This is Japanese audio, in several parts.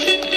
Yeah.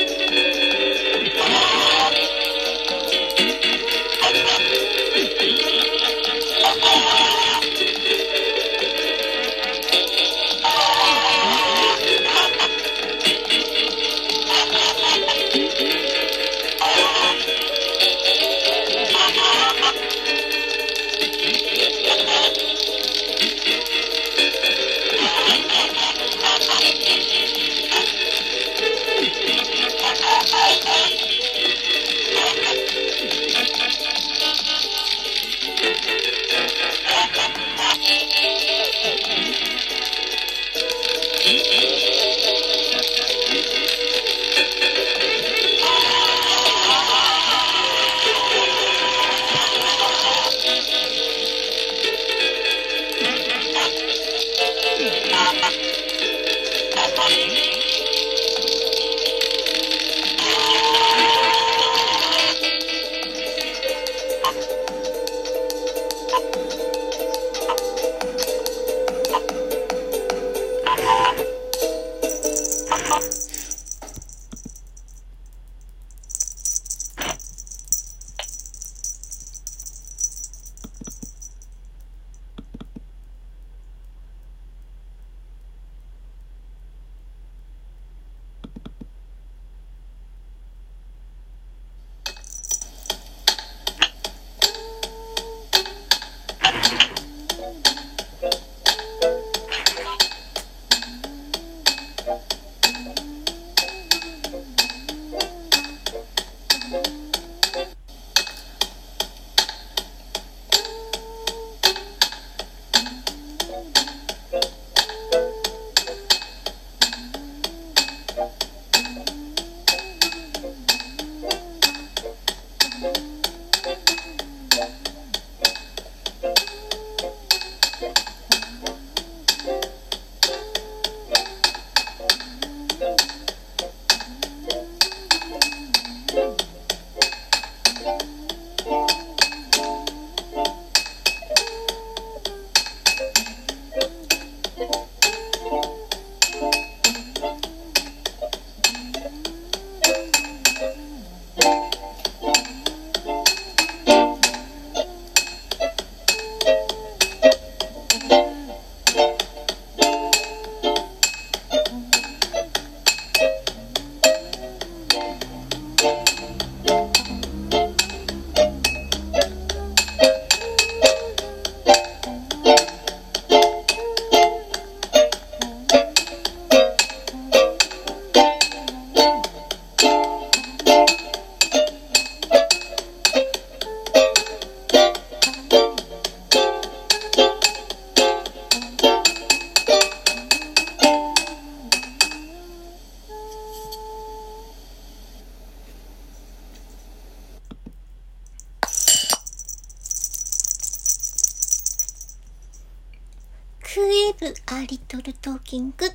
フーエブ・ア・リトル・トーキング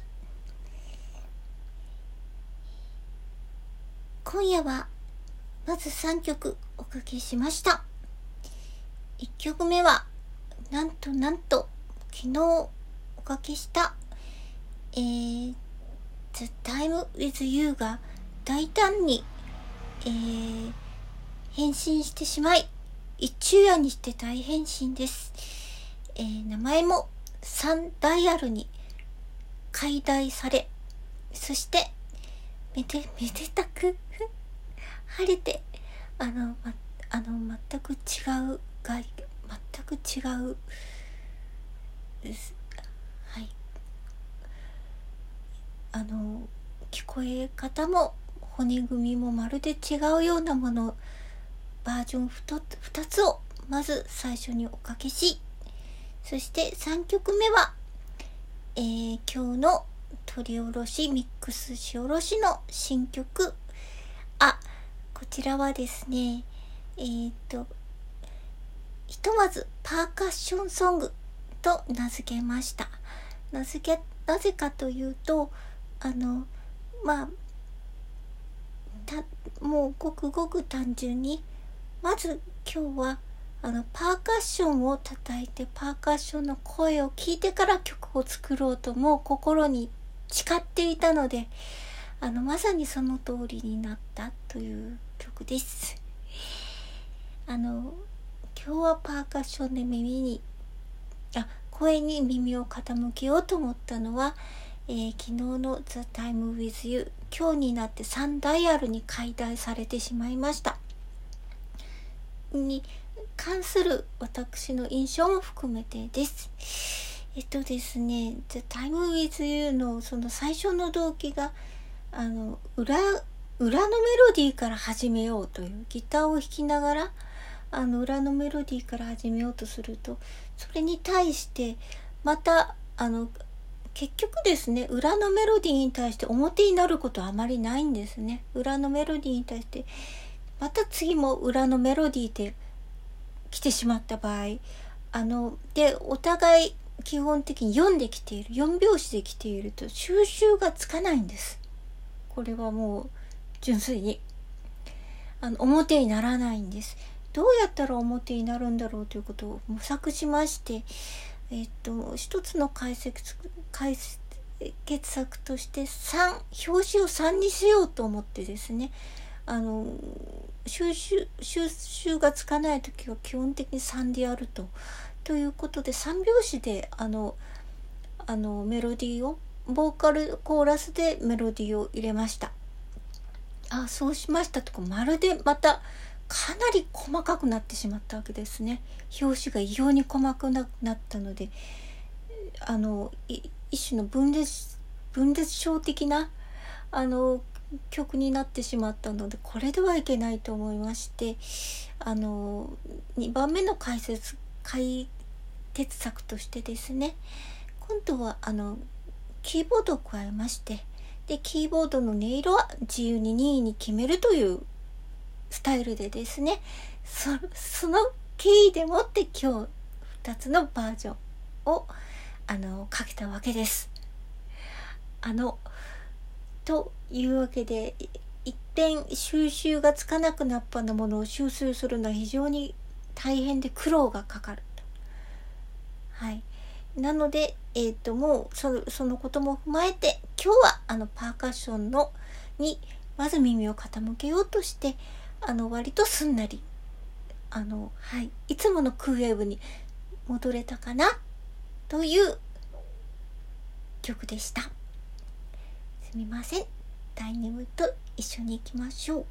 今夜はまず3曲おかけしました1曲目はなんとなんと昨日おかけしたえー、The Time with You が大胆に、えー、変身してしまい一昼夜にして大変身です、えー、名前も3ダイヤルに解体され、そして、めで、めでたく晴れて、あの、ま、あの、全く違う外、全く違う、はい。あの、聞こえ方も、骨組みもまるで違うようなもの、バージョン 2, 2つをまず最初におかけし、そして3曲目は、えー、今日の取り下ろし、ミックスし下ろしの新曲。あ、こちらはですね、えー、っと、ひとまずパーカッションソングと名付けました。名付け、なぜかというと、あの、まあ、た、もうごくごく単純に、まず今日はあのパーカッションを叩いてパーカッションの声を聞いてから曲を作ろうとも心に誓っていたのであのまさにその通りになったという曲です。あの今日はパーカッションで耳にあ声に耳を傾けようと思ったのは、えー、昨日の「The Time with You」今日になって3ダイヤルに解体されてしまいました。に関する私の印象も含めてです。えっとですね、The Time with You のその最初の動機が、あの、裏、裏のメロディーから始めようというギターを弾きながら、あの、裏のメロディーから始めようとすると、それに対して、また、あの、結局ですね、裏のメロディーに対して表になることはあまりないんですね。裏のメロディーに対して、また次も裏のメロディーで来てしまった場合あのでお互い基本的に読んできている4拍子で来ていると収集がつかないんです。これはもう純粋に。あの表にならないんです。どうやったら表になるんだろうということを模索しましてえっと一つの解説解決策として3表紙を3にしようと思ってですねあの収集収集がつかない時は基本的に3でやると。ということで3拍子であのあのメロディーをボーカルコーラスでメロディーを入れました。あそうしましたとかまるでまたかなり細かくなってしまったわけですね。表紙が異様に細くなったのであの一種の分裂分裂症的なあの曲になってしまったのでこれではいけないと思いましてあの2番目の解説解決策としてですね今度はあのキーボードを加えましてでキーボードの音色は自由に任意に決めるというスタイルでですねそのキーでもって今日2つのバージョンをあのかけたわけです。あのというわけで一点収集がつかなくなったものを収集するのは非常に大変で苦労がかかるはい。なので、えっ、ー、と、もうそ、そのことも踏まえて、今日は、あの、パーカッションの、に、まず耳を傾けようとして、あの、割とすんなり、あの、はい。いつものクーウェーブに戻れたかな、という曲でした。すみません。第2部と一緒に行きましょう。